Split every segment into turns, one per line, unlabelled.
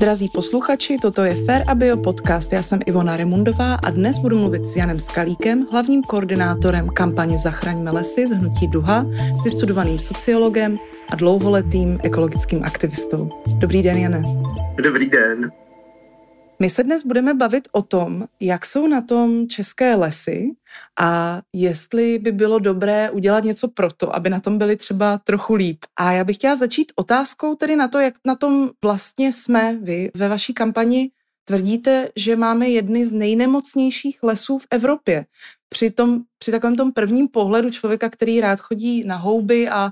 Drazí posluchači, toto je Fair a Bio podcast. Já jsem Ivona Remundová a dnes budu mluvit s Janem Skalíkem, hlavním koordinátorem kampaně Zachraňme lesy z Hnutí Duha, vystudovaným sociologem a dlouholetým ekologickým aktivistou. Dobrý den, Jane.
Dobrý den.
My se dnes budeme bavit o tom, jak jsou na tom české lesy a jestli by bylo dobré udělat něco pro to, aby na tom byli třeba trochu líp. A já bych chtěla začít otázkou tedy na to, jak na tom vlastně jsme vy ve vaší kampani. Tvrdíte, že máme jedny z nejnemocnějších lesů v Evropě. Při, tom, při takovém tom prvním pohledu člověka, který rád chodí na houby a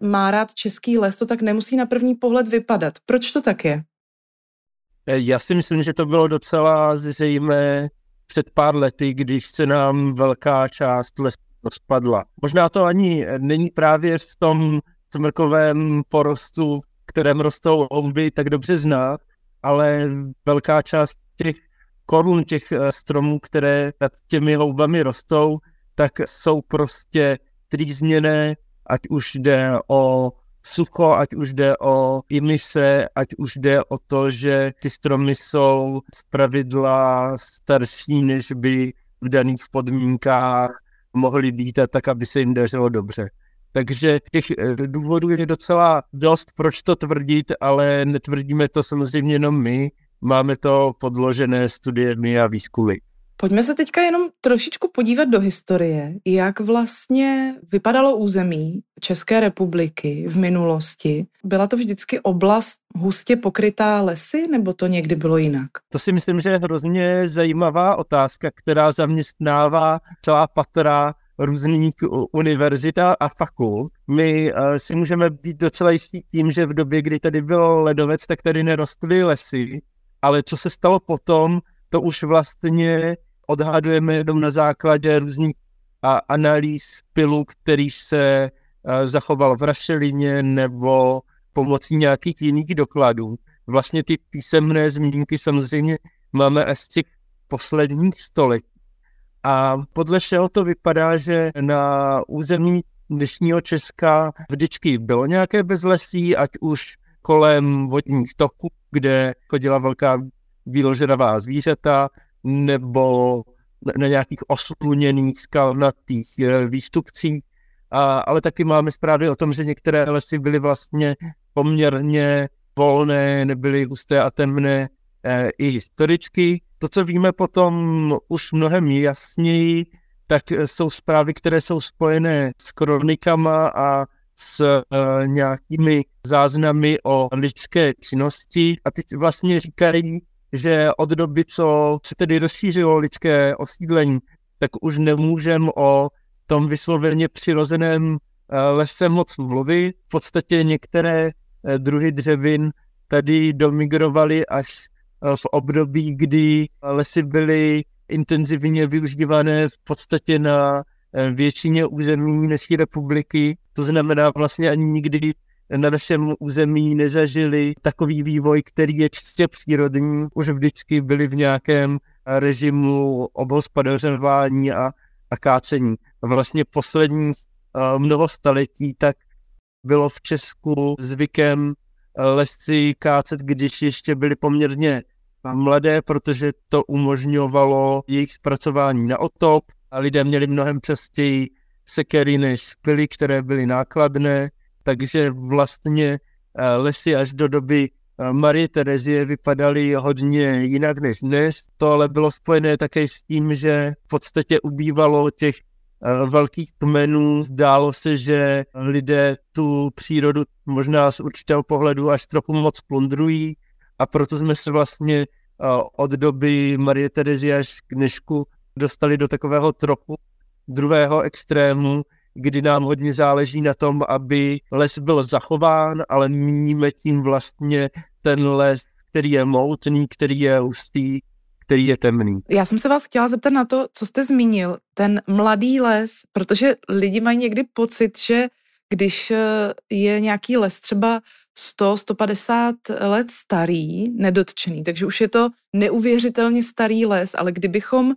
má rád český les, to tak nemusí na první pohled vypadat. Proč to tak je?
Eh, já si myslím, že to bylo docela zřejmé před pár lety, když se nám velká část lesu rozpadla. Možná to ani není právě v tom smrkovém porostu, kterém rostou houby, tak dobře znát, ale velká část těch korun, těch eh, stromů, které nad těmi houbami rostou, tak jsou prostě trýzněné, ať už jde o sucho, ať už jde o imise, ať už jde o to, že ty stromy jsou z pravidla starší, než by v daných podmínkách mohly být a tak, aby se jim dařilo dobře. Takže těch eh, důvodů je docela dost, proč to tvrdit, ale netvrdíme to samozřejmě jenom my, máme to podložené studiemi a výzkumy.
Pojďme se teďka jenom trošičku podívat do historie, jak vlastně vypadalo území České republiky v minulosti. Byla to vždycky oblast hustě pokrytá lesy, nebo to někdy bylo jinak?
To si myslím, že je hrozně zajímavá otázka, která zaměstnává celá patra různých univerzit a fakult. My uh, si můžeme být docela jistí tím, že v době, kdy tady byl ledovec, tak tady nerostly lesy, ale co se stalo potom, to už vlastně odhadujeme jenom na základě různých a, analýz pilu, který se a, zachoval v rašelině nebo pomocí nějakých jiných dokladů. Vlastně ty písemné zmínky samozřejmě máme až z těch posledních století. A podle všeho to vypadá, že na území dnešního Česka vždycky bylo nějaké bezlesí, ať už kolem vodních toků, kde chodila velká výloženavá zvířata, nebo na nějakých osluněných skalnatých eh, výstupcích, a, ale taky máme zprávy o tom, že některé lesy byly vlastně poměrně volné, nebyly husté a temné e, i historicky. To, co víme potom už mnohem jasněji, tak jsou zprávy, které jsou spojené s kronikama a s e, nějakými záznamy o lidské činnosti a teď vlastně říkají, že od doby, co se tedy rozšířilo lidské osídlení, tak už nemůžeme o tom vysloveně přirozeném eh, lese moc mluvit. V podstatě některé eh, druhy dřevin tady domigrovaly až eh, v období, kdy lesy byly intenzivně využívané v podstatě na většině území naší republiky. To znamená vlastně ani nikdy na našem území nezažili takový vývoj, který je čistě přírodní, už vždycky byli v nějakém režimu obhospodařování a, a kácení. Vlastně poslední uh, mnoho staletí tak bylo v Česku zvykem lesci kácet, když ještě byli poměrně mladé, protože to umožňovalo jejich zpracování na otop a lidé měli mnohem častěji sekery než pily, které byly nákladné takže vlastně eh, lesy až do doby eh, Marie Terezie vypadaly hodně jinak než dnes. To ale bylo spojené také s tím, že v podstatě ubývalo těch eh, velkých kmenů. Zdálo se, že lidé tu přírodu možná z určitého pohledu až trochu moc plundrují a proto jsme se vlastně od doby Marie Terezie až k dnešku dostali do takového trochu druhého extrému, kdy nám hodně záleží na tom, aby les byl zachován, ale míníme tím vlastně ten les, který je moutný, který je hustý, který je temný.
Já jsem se vás chtěla zeptat na to, co jste zmínil, ten mladý les, protože lidi mají někdy pocit, že když eh, je nějaký les třeba 100, 150 let starý, nedotčený, takže už je to neuvěřitelně starý les, ale kdybychom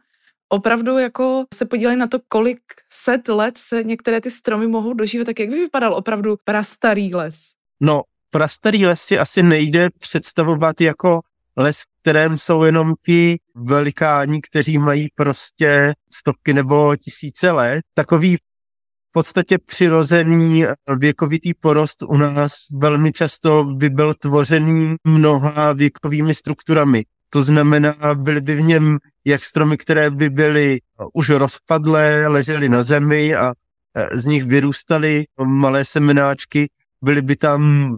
opravdu jako se podívali na to, kolik set let se některé ty stromy mohou dožívat, tak jak by vypadal opravdu prastarý les?
No, prastarý les si asi nejde představovat jako les, v kterém jsou jenom ti velikáni, kteří mají prostě stovky nebo tisíce let. Takový v podstatě přirozený věkovitý porost u nás velmi často by byl tvořený mnoha věkovými strukturami. To znamená, byly by v něm jak stromy, které by byly už rozpadlé, ležely na zemi a z nich vyrůstaly malé semenáčky, byly by tam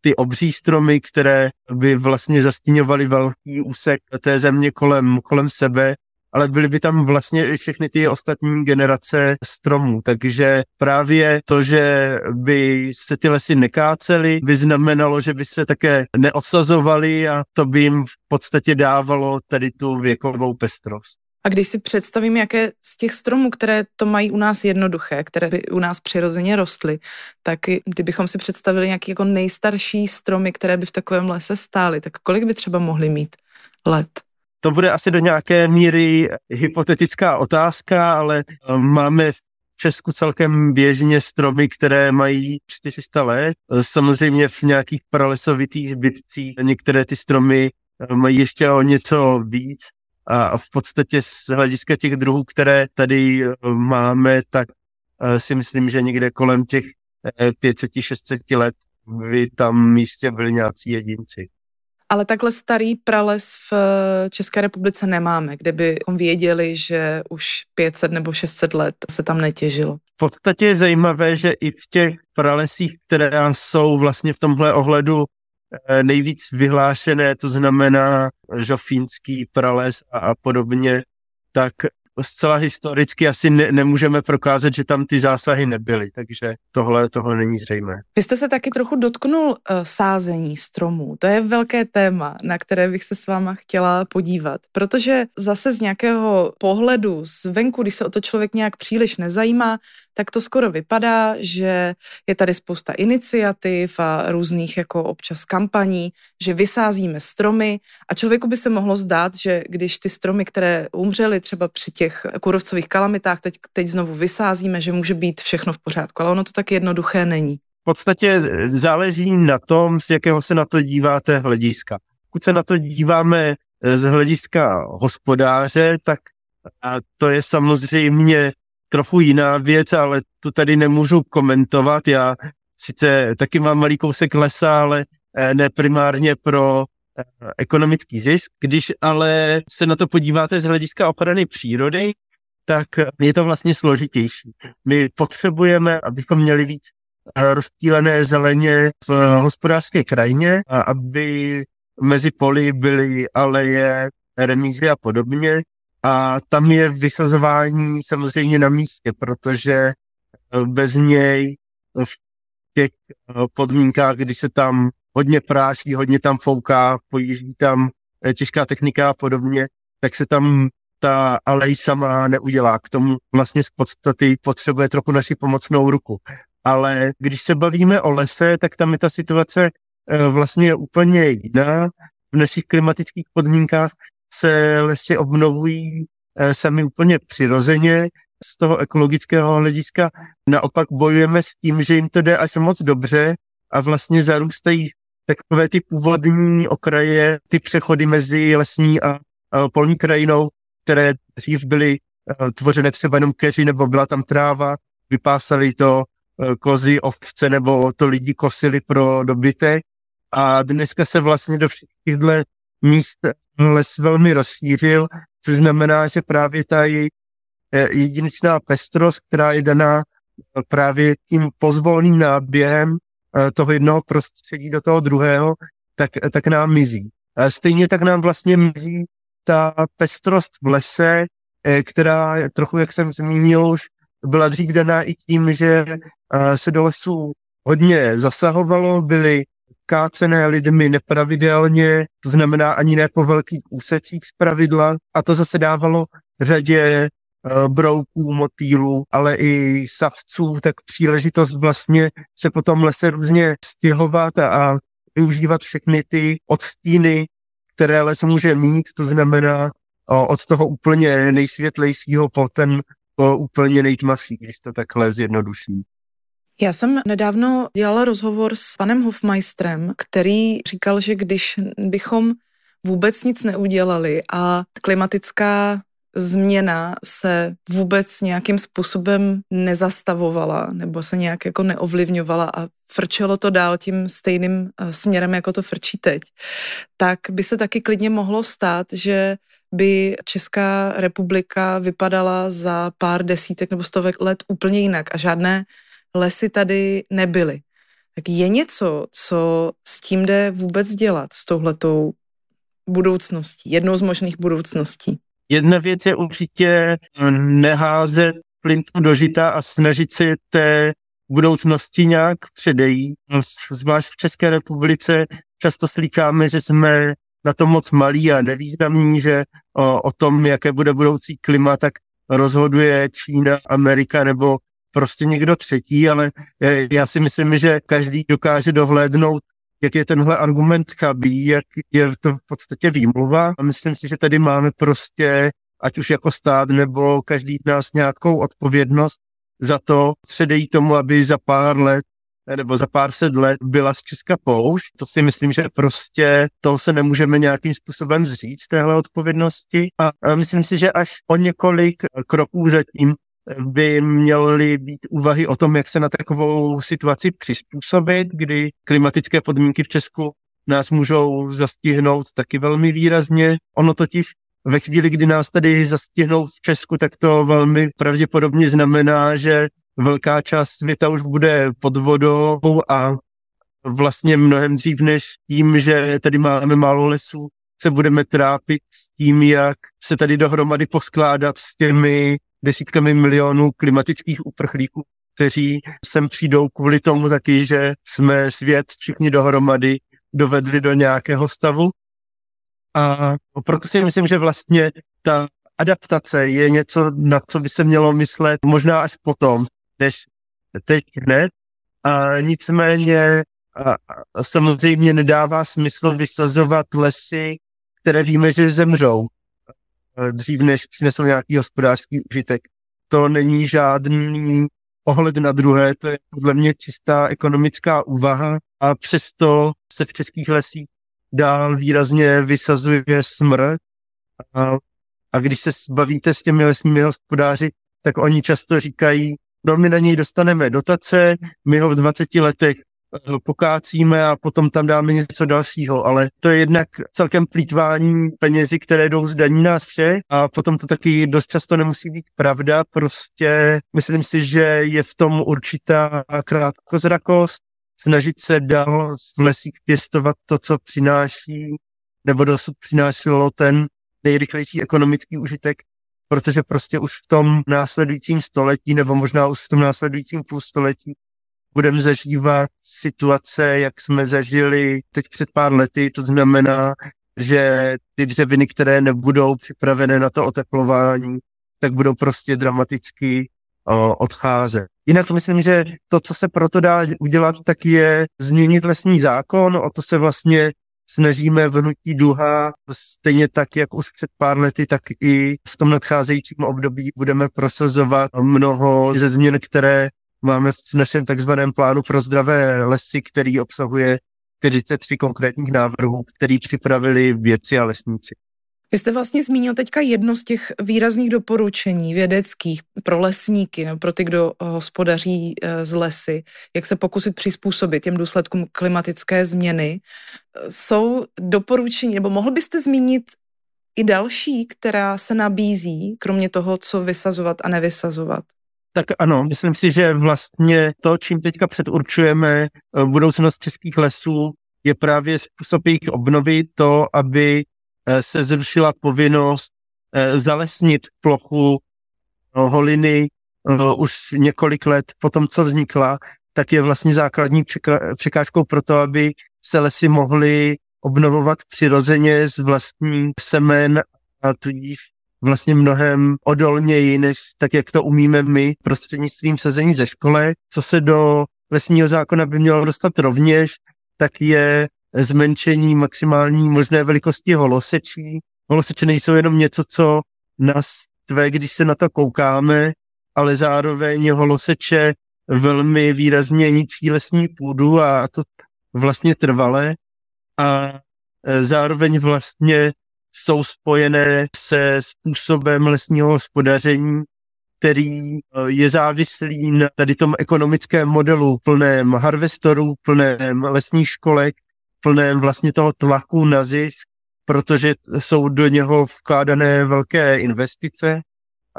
ty obří stromy, které by vlastně zastíňovaly velký úsek té země kolem, kolem sebe, ale byly by tam vlastně všechny ty ostatní generace stromů. Takže právě to, že by se ty lesy nekácely, by znamenalo, že by se také neosazovaly a to by jim v podstatě dávalo tady tu věkovou pestrost.
A když si představím, jaké z těch stromů, které to mají u nás jednoduché, které by u nás přirozeně rostly, tak kdybychom si představili nějaký jako nejstarší stromy, které by v takovém lese stály, tak kolik by třeba mohly mít let?
To bude asi do nějaké míry hypotetická otázka, ale eh, máme v Česku celkem běžně stromy, které mají 400 let. Samozřejmě v nějakých pralesovitých zbytcích některé ty stromy eh, mají ještě o něco víc a v podstatě z hlediska těch druhů, které tady eh, máme, tak si myslím, že někde kolem těch 500-600 eh, let by tam místě byli nějací jedinci.
Ale takhle starý prales v České republice nemáme, kde bychom věděli, že už 500 nebo 600 let se tam netěžilo.
V podstatě je zajímavé, že i v těch pralesích, které jsou vlastně v tomhle ohledu Eh, nejvíc vyhlášené, to znamená žofínský prales a, a podobně, tak zcela historicky asi ne, nemůžeme prokázat, že tam ty zásahy nebyly, takže tohle, tohle není zřejmé.
Vy jste se taky trochu dotknul uh, sázení stromů. To je velké téma, na které bych se s váma chtěla podívat, protože zase z nějakého pohledu zvenku, když se o to člověk nějak příliš nezajímá, tak to skoro vypadá, že je tady spousta iniciativ a různých jako občas kampaní, že vysázíme stromy a člověku by se mohlo zdát, že když ty stromy, které umřely třeba při těch kůrovcových kalamitách, teď, teď znovu vysázíme, že může být všechno v pořádku, ale ono to tak jednoduché není.
V podstatě záleží na tom, z jakého se na to díváte hlediska. Pokud se na to díváme z hlediska hospodáře, tak a to je samozřejmě trochu jiná věc, ale to tady nemůžu komentovat. Já sice taky mám malý kousek lesa, ale eh, ne primárně pro eh, ekonomický zisk. Když ale se na to podíváte z hlediska ochrany přírody, tak je to vlastně složitější. My potřebujeme, abychom měli víc eh, rozptýlené zeleně v hospodářské krajině a aby mezi poli byly aleje, remízy a podobně. A tam je vysazování samozřejmě na místě, protože eh, bez něj v těch eh, podmínkách, kdy se tam hodně práší, hodně tam fouká, pojíždí tam eh, těžká technika a podobně, tak se tam ta alej sama neudělá. K tomu vlastně z podstaty potřebuje trochu naši pomocnou ruku. Ale když se bavíme o lese, tak tam je ta situace vlastně úplně jiná. V našich klimatických podmínkách se lesy obnovují eh, sami úplně přirozeně z toho ekologického hlediska. Naopak bojujeme s tím, že jim to jde až moc dobře a vlastně zarůstají takové ty původní okraje, ty přechody mezi lesní a, polní krajinou, které dřív byly eh, tvořené třeba jenom keři nebo byla tam tráva, vypásali to eh, kozy, ovce nebo to lidi kosili pro dobytek a dneska se vlastně do všech těchto míst les velmi rozšířil, což znamená, že právě ta její eh, jedinečná pestrost, která je daná eh, právě tím pozvolným náběhem eh, toho jednoho prostředí do toho druhého, tak, tak nám mizí. Stejně tak nám vlastně mizí ta pestrost v lese, která trochu, jak jsem zmínil, už byla dřív daná i tím, že se do lesů hodně zasahovalo, byly kácené lidmi nepravidelně, to znamená ani ne po velkých úsecích z pravidla a to zase dávalo řadě eh, brouků, motýlů, ale i savců, tak příležitost vlastně se po tom lese různě stěhovat a, využívat všechny ty odstíny, které les může mít, to znamená od toho úplně nejsvětlejšího po ten po úplně nejtmavší, když to takhle zjednoduší.
Já jsem nedávno dělala rozhovor s panem Hofmeistrem, který říkal, že když bychom vůbec nic neudělali a klimatická změna se vůbec nějakým způsobem nezastavovala nebo se nějak jako neovlivňovala a frčelo to dál tím stejným eh, směrem, jako to frčí teď, tak by se taky klidně mohlo stát, že by Česká republika vypadala za pár desítek nebo stovek let úplně jinak a žádné lesy tady nebyly. Tak je něco, co s tím jde vůbec dělat, s touhletou budoucností, jednou z možných budoucností?
Jedna věc je určitě neházet plintu do žita a snažit se té budoucnosti nějak předejít. Zvlášť v České republice často slýcháme, že jsme na to moc malí a nevýznamní, že o, o tom, jaké bude budoucí klima, tak rozhoduje Čína, Amerika nebo prostě někdo třetí, ale já si myslím, že každý dokáže dohlédnout, jak je tenhle argument chabý, jak je to v podstatě výmluva. A myslím si, že tady máme prostě, ať už jako stát nebo každý z nás nějakou odpovědnost za to předejít tomu, aby za pár let nebo za pár set let byla z Česka poušť. To si myslím, že prostě to se nemůžeme nějakým způsobem zříct téhle odpovědnosti. A myslím si, že až o několik kroků zatím by měly být úvahy o tom, jak se na takovou situaci přizpůsobit, kdy klimatické podmínky v Česku nás můžou zastihnout taky velmi výrazně. Ono totiž ve chvíli, kdy nás tady zastihnou v Česku, tak to velmi pravděpodobně znamená, že velká část světa už bude pod vodou a vlastně mnohem dřív než tím, že tady máme málo lesů, se budeme trápit s tím, jak se tady dohromady poskládat s těmi desítkami milionů klimatických uprchlíků, kteří sem přijdou kvůli tomu taky, že jsme svět všichni dohromady dovedli do nějakého stavu. A proto si myslím, že vlastně ta adaptace je něco, na co by se mělo myslet možná až potom, než teď hned. A nicméně a, samozřejmě nedává smysl vysazovat lesy, které víme, že zemřou dřív, než přinesl nějaký hospodářský užitek. To není žádný ohled na druhé, to je podle mě čistá ekonomická úvaha a přesto se v českých lesích dál výrazně vysazuje smrt. A, a když se bavíte s těmi lesními hospodáři, tak oni často říkají, no my na něj dostaneme dotace, my ho v 20 letech pokácíme a potom tam dáme něco dalšího, ale to je jednak celkem plítvání penězi, které jdou z daní nás vše a potom to taky dost často nemusí být pravda, prostě myslím si, že je v tom určitá krátkozrakost, snažit se dál v lesích pěstovat to, co přináší, nebo dosud přinášelo ten nejrychlejší ekonomický užitek, protože prostě už v tom následujícím století, nebo možná už v tom následujícím půlstoletí, budeme zažívat situace, jak jsme zažili teď před pár lety. To znamená, že ty dřeviny, které nebudou připravené na to oteplování, tak budou prostě dramaticky odcházet. Jinak myslím, že to, co se proto dá udělat, tak je změnit lesní zákon. O to se vlastně snažíme v hnutí duha, stejně tak, jak už před pár lety, tak i v tom nadcházejícím období budeme prosazovat mnoho ze změn, které máme v našem takzvaném plánu pro zdravé lesy, který obsahuje 43 konkrétních návrhů, který připravili vědci a lesníci.
Vy jste vlastně zmínil teďka jedno z těch výrazných doporučení vědeckých pro lesníky, no, pro ty, kdo hospodaří e, z lesy, jak se pokusit přizpůsobit těm důsledkům klimatické změny. Jsou doporučení, nebo mohl byste zmínit i další, která se nabízí, kromě toho, co vysazovat a nevysazovat?
Tak ano, myslím si, že vlastně to, čím teďka předurčujeme eh, budoucnost českých lesů, je právě způsob jejich obnovy, to, aby eh, se zrušila povinnost eh, zalesnit plochu holiny už několik let po tom, co vznikla, tak je vlastně základní překážkou pro to, aby se lesy mohly obnovovat přirozeně z vlastní semen a tudíž vlastně mnohem odolněji, než tak, jak to umíme my prostřednictvím sezení ze školy. Co se do lesního zákona by mělo dostat rovněž, tak je zmenšení maximální možné velikosti holosečí. Holoseče nejsou jenom něco, co nás tvé, když se na to koukáme, ale zároveň holoseče velmi výrazně ničí lesní půdu a to vlastně trvale a e, zároveň vlastně jsou spojené se způsobem lesního hospodaření, který e, je závislý na tady tom ekonomickém modelu plném harvestorů, plném lesních školek, plném vlastně toho tlaku na zisk, protože jsou do něho vkládané velké investice.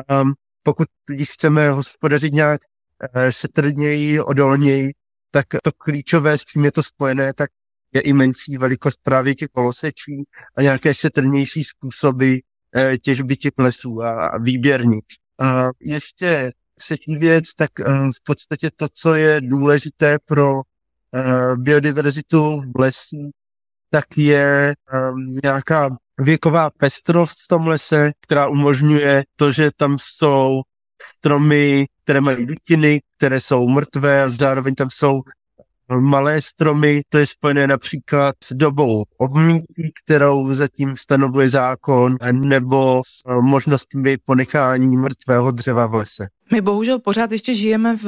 A pokud když chceme hospodařit nějak e, setrněji, odolněji, tak to klíčové, s čím je to spojené, tak je i menší velikost právě těch kolosečí a nějaké šetrnější způsoby eh, těžby těch lesů a výběrnic. A ještě třetí věc, tak eh, v podstatě to, co je důležité pro eh, biodiverzitu v lesích, tak je nějaká věková pestrost v tom lese, která umožňuje to, že tam jsou stromy, které mají dutiny, které jsou mrtvé a zároveň tam jsou malé stromy, to je spojené například s dobou obmítí, kterou zatím stanovuje zákon, nebo s eh, možnostmi ponechání mrtvého dřeva v lese.
My bohužel pořád ještě žijeme v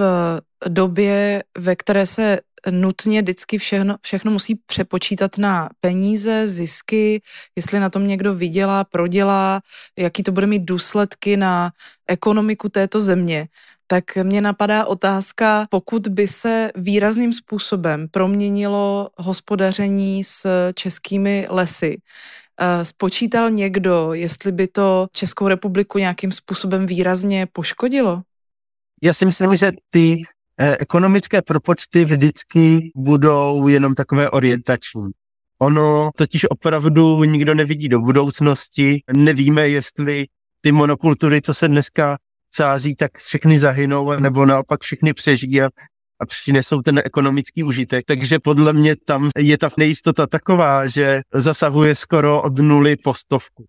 době, ve které se nutně vždycky všechno, všechno musí přepočítat na peníze, zisky, jestli na tom někdo vydělá, prodělá, jaký to bude mít důsledky na ekonomiku této země tak mě napadá otázka, pokud by se výrazným způsobem proměnilo hospodaření s českými lesy, eh, spočítal někdo, jestli by to Českou republiku nějakým způsobem výrazně poškodilo?
Já si myslím, že ty eh, ekonomické propočty vždycky budou jenom takové orientační. Ono totiž opravdu nikdo nevidí do budoucnosti, nevíme, jestli ty monokultury, co se dneska sází, tak všechny zahynou, nebo naopak všechny přežijí a, a přinesou ten ekonomický užitek. Takže podle mě tam je ta nejistota taková, že zasahuje skoro od nuly po stovku.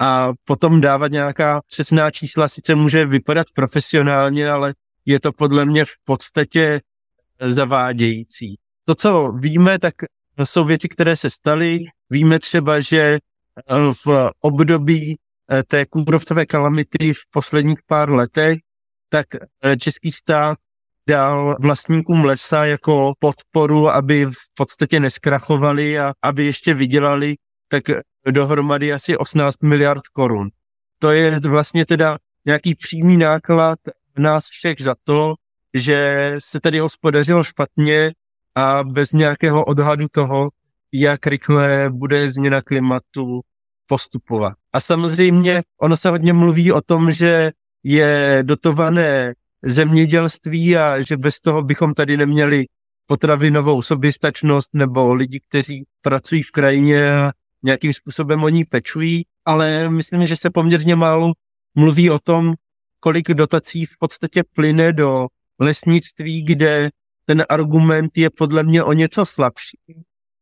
A potom dávat nějaká přesná čísla sice může vypadat profesionálně, ale je to podle mě v podstatě zavádějící. To, co víme, tak jsou věci, které se staly. Víme třeba, že v období té kůrovcové kalamity v posledních pár letech, tak eh, český stát dal vlastníkům lesa jako podporu, aby v podstatě neskrachovali a aby ještě vydělali, tak dohromady asi 18 miliard korun. To je vlastně teda nějaký přímý náklad nás všech za to, že se tady hospodařilo špatně a bez nějakého odhadu toho, jak rychle bude změna klimatu postupovat. A samozřejmě ono se hodně mluví o tom, že je dotované zemědělství a že bez toho bychom tady neměli potravinovou soběstačnost nebo lidi, kteří pracují v krajině a nějakým způsobem o ní pečují, ale myslím, že se poměrně málo mluví o tom, kolik dotací v podstatě plyne do lesnictví, kde ten argument je podle mě o něco slabší.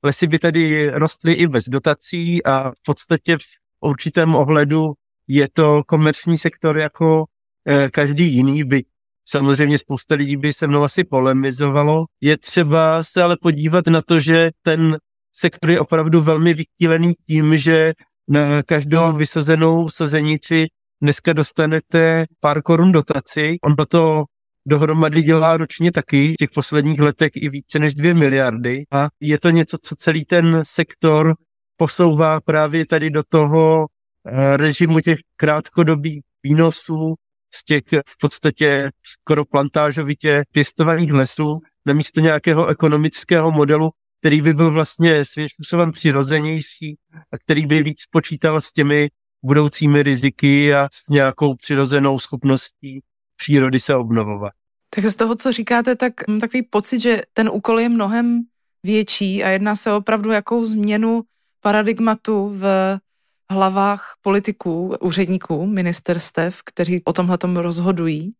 Lesy by tady rostly i bez dotací a v podstatě v určitém ohledu je to komerční sektor jako eh, každý jiný, by samozřejmě spousta lidí by se mnou asi polemizovalo. Je třeba se ale podívat na to, že ten sektor je opravdu velmi vytílený tím, že na každou vysazenou sazenici dneska dostanete pár korun dotaci. On to dohromady dělá ročně taky, v těch posledních letech i více než dvě miliardy. A je to něco, co celý ten sektor posouvá právě tady do toho eh, režimu těch krátkodobých výnosů z těch v podstatě skoro plantážovitě pěstovaných lesů, namísto nějakého ekonomického modelu, který by byl vlastně svým způsobem přirozenější a který by víc počítal s těmi budoucími riziky a s nějakou přirozenou schopností přírody se obnovovat.
Tak z toho, co říkáte, tak mám takový pocit, že ten úkol je mnohem větší a jedná se opravdu jakou změnu paradigmatu v hlavách politiků, úředníků, ministerstev, kteří o tomhle rozhodují?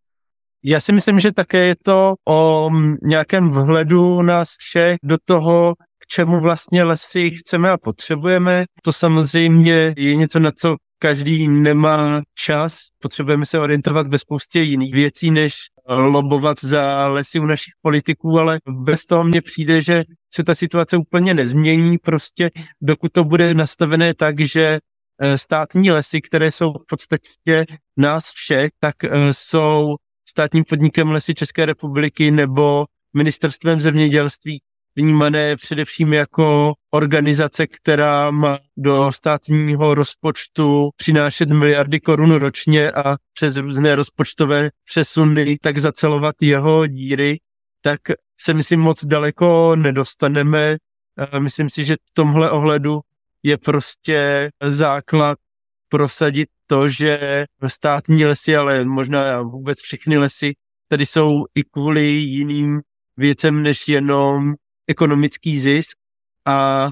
Já si myslím, že také je to o nějakém vhledu nás všech do toho, k čemu vlastně lesy chceme a potřebujeme. To samozřejmě je něco, na co každý nemá čas. Potřebujeme se orientovat ve spoustě jiných věcí, než lobovat za lesy u našich politiků, ale bez toho mně přijde, že se ta situace úplně nezmění, prostě dokud to bude nastavené tak, že eh, státní lesy, které jsou v podstatě nás všech, tak eh, jsou státním podnikem Lesy České republiky nebo ministerstvem zemědělství, vnímané především jako organizace, která má do státního rozpočtu přinášet miliardy korun ročně a přes různé rozpočtové přesuny tak zacelovat jeho díry, tak se myslím moc daleko nedostaneme. Myslím si, že v tomhle ohledu je prostě základ prosadit to, že státní lesy, ale možná vůbec všechny lesy, tady jsou i kvůli jiným věcem než jenom ekonomický zisk a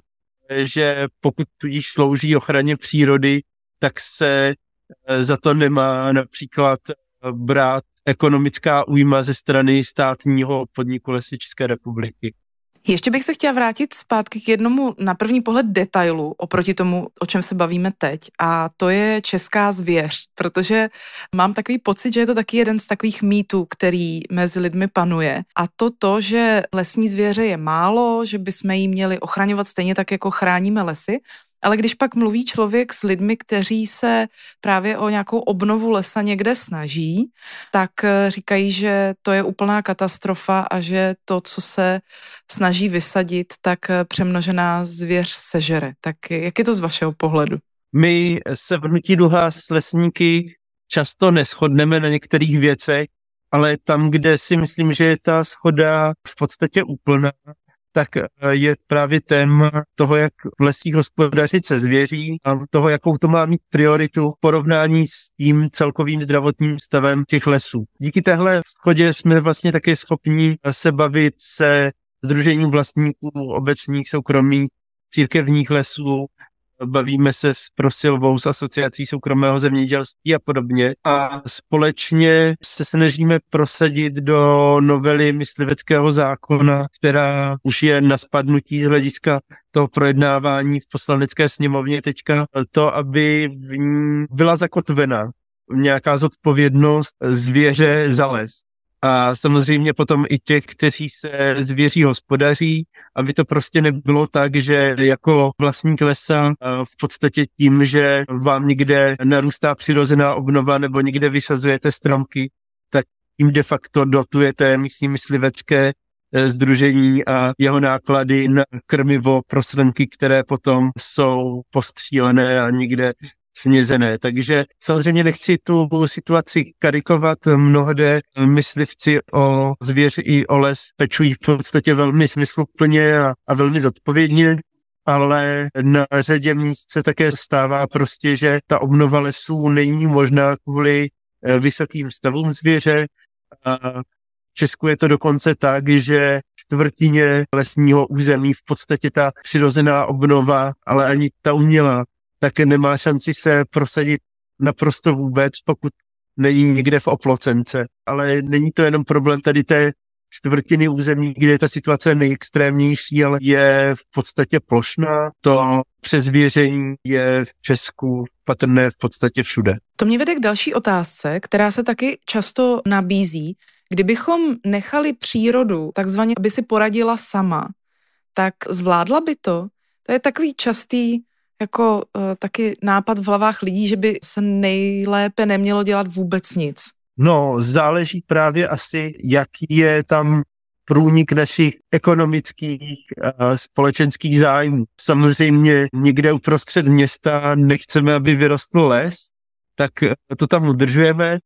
že pokud tudíž slouží ochraně přírody, tak se eh, za to nemá například eh, brát ekonomická újma ze strany státního podniku Lesy České republiky.
Ještě bych se chtěla vrátit zpátky k jednomu na první pohled detailu oproti tomu, o čem se bavíme teď. A to je česká zvěř, protože mám takový pocit, že je to taky jeden z takových mýtů, který mezi lidmi panuje. A to to, že lesní zvěře je málo, že bychom ji měli ochraňovat stejně tak, jako chráníme lesy. Ale když pak mluví člověk s lidmi, kteří se právě o nějakou obnovu lesa někde snaží, tak eh, říkají, že to je úplná katastrofa a že to, co se snaží vysadit, tak eh, přemnožená zvěř sežere. Tak jak je to z vašeho pohledu?
My se v Hnutí Duha s lesníky často neschodneme na některých věcech, ale tam, kde si myslím, že je ta schoda v podstatě úplná, tak eh, je právě téma toho, jak v lesích hospodařit se zvěří a toho, jakou to má mít prioritu v porovnání s tím celkovým zdravotním stavem těch lesů. Díky téhle schodě jsme vlastně také schopni se bavit se Združením vlastníků obecních soukromých církevních lesů, bavíme se s Prosilvou, s asociací soukromého zemědělství a podobně. A společně se snažíme prosadit do novely mysliveckého zákona, která už je na spadnutí z hlediska toho projednávání v poslanecké sněmovně teďka, to, aby v ní byla zakotvena nějaká zodpovědnost zvěře za les a samozřejmě potom i těch, kteří se zvěří hospodaří, aby to prostě nebylo tak, že jako vlastník lesa v podstatě tím, že vám někde narůstá přirozená obnova nebo někde vysazujete stromky, tak tím de facto dotujete místní myslivecké združení e, a jeho náklady na krmivo pro stromky, které potom jsou postřílené a nikde snězené. Takže samozřejmě nechci tu situaci karikovat. Mnohde myslivci o zvěři i o les pečují v podstatě velmi smysluplně a, a velmi zodpovědně, ale na řadě míst se také stává prostě, že ta obnova lesů není možná kvůli eh, vysokým stavům zvěře. A v Česku je to dokonce tak, že čtvrtině lesního území v podstatě ta přirozená obnova, ale ani ta umělá tak nemá šanci se prosadit naprosto vůbec, pokud není někde v oplocence. Ale není to jenom problém tady té čtvrtiny území, kde ta situace je nejextrémnější, ale je v podstatě plošná. To přezvěření je v Česku patrné v podstatě všude.
To mě vede k další otázce, která se taky často nabízí. Kdybychom nechali přírodu takzvaně, aby si poradila sama, tak zvládla by to? To je takový častý jako uh, taky nápad v hlavách lidí, že by se nejlépe nemělo dělat vůbec nic?
No, záleží právě asi, jaký je tam průnik našich ekonomických a společenských zájmů. Samozřejmě někde uprostřed města nechceme, aby vyrostl les, tak to tam udržujeme,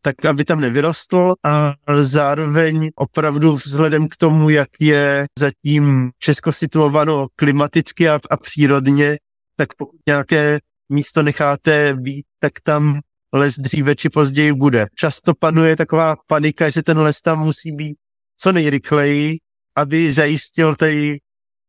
tak aby tam nevyrostl a zároveň opravdu vzhledem k tomu, jak je zatím Česko situováno klimaticky a, a přírodně, tak pokud nějaké místo necháte být, tak tam les dříve či později bude. Často panuje taková panika, že ten les tam musí být co nejrychleji, aby zajistil ty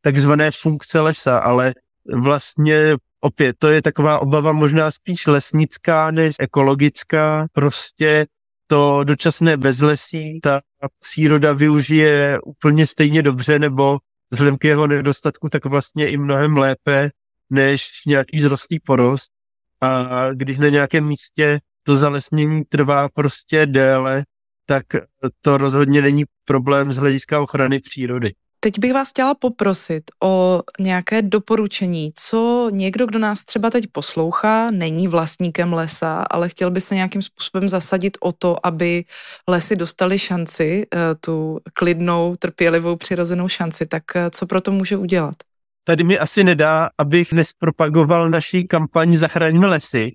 takzvané funkce lesa, ale vlastně opět, to je taková obava možná spíš lesnická než ekologická. Prostě to dočasné bezlesí ta příroda využije úplně stejně dobře, nebo vzhledem k jeho nedostatku, tak vlastně i mnohem lépe než nějaký zrostlý porost. A když na nějakém místě to zalesnění trvá prostě déle, tak to rozhodně není problém z hlediska ochrany přírody.
Teď bych vás chtěla poprosit o nějaké doporučení, co někdo, kdo nás třeba teď poslouchá, není vlastníkem lesa, ale chtěl by se nějakým způsobem zasadit o to, aby lesy dostaly šanci, eh, tu klidnou, trpělivou, přirozenou šanci, tak eh, co pro to může udělat?
Tady mi asi nedá, abych nespropagoval naší kampaň Zachraňme lesy,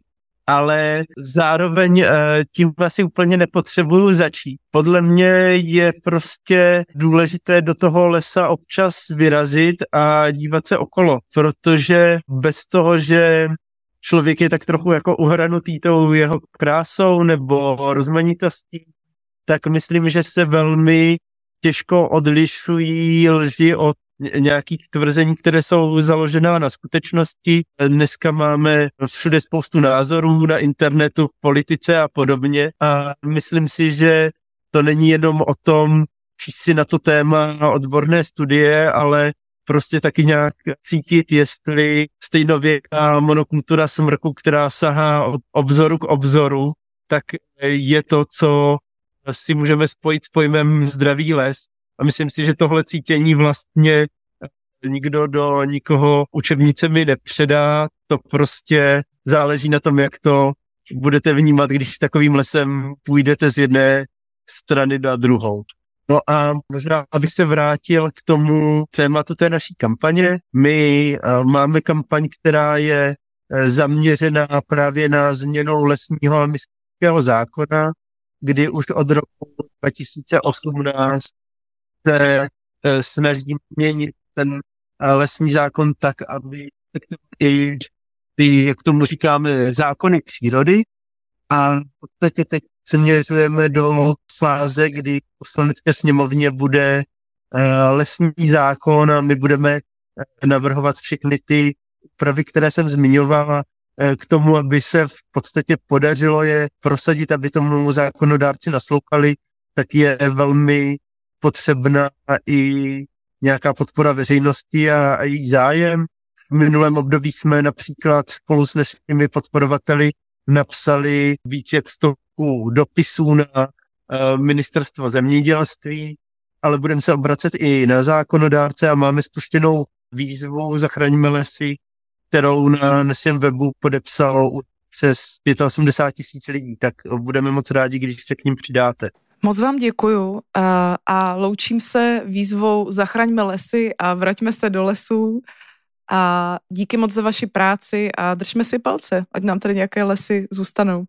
ale zároveň eh, tím asi úplně nepotřebuju začít. Podle mě je prostě důležité do toho lesa občas vyrazit a dívat se okolo, protože bez toho, že člověk je tak trochu jako uhranutý tou jeho krásou nebo rozmanitostí, tak myslím, že se velmi těžko odlišují lži od nějakých tvrzení, které jsou založená na skutečnosti. Dneska máme všude spoustu názorů na internetu, v politice a podobně a myslím si, že to není jenom o tom, číst si na to téma odborné studie, ale prostě taky nějak cítit, jestli stejnověká monokultura smrku, která sahá od obzoru k obzoru, tak je to, co si můžeme spojit s pojmem zdravý les. A myslím si, že tohle cítění vlastně nikdo do nikoho učebnicemi nepředá, to prostě záleží na tom, jak to budete vnímat, když takovým lesem půjdete z jedné strany na druhou. No a možná, abych se vrátil k tomu tématu té naší kampaně. My uh, máme kampaň, která je uh, zaměřená právě na změnu lesního a zákona, kdy už od roku 2018 se uh, snažíme měnit ten lesní zákon tak, aby i ty, jak tomu říkáme, zákony přírody. A v podstatě teď se měřujeme do fáze, kdy v poslanecké sněmovně bude uh, lesní zákon a my budeme navrhovat všechny ty úpravy, které jsem zmiňovala, uh, k tomu, aby se v podstatě podařilo je prosadit, aby tomu zákonodárci naslouchali, tak je velmi potřebná i nějaká podpora veřejnosti a, a její zájem. V minulém období jsme například spolu s našimi podporovateli napsali více jak stovku dopisů na uh, ministerstvo zemědělství, ale budeme se obracet i na zákonodárce a máme spuštěnou výzvu Zachraňme lesy, kterou na našem webu podepsalo přes 85 tisíc lidí, tak budeme moc rádi, když se k ním přidáte.
Moc vám děkuju a, a loučím se výzvou Zachraňme lesy a vraťme se do lesů a díky moc za vaši práci a držme si palce, ať nám tady nějaké lesy zůstanou.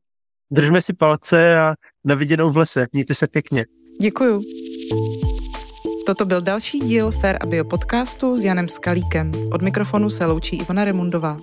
Držme si palce a na viděnou v lese. Mějte se pěkně.
Děkuju. Toto byl další díl Fair a Bio podcastu s Janem Skalíkem. Od mikrofonu se loučí Ivana Remundová.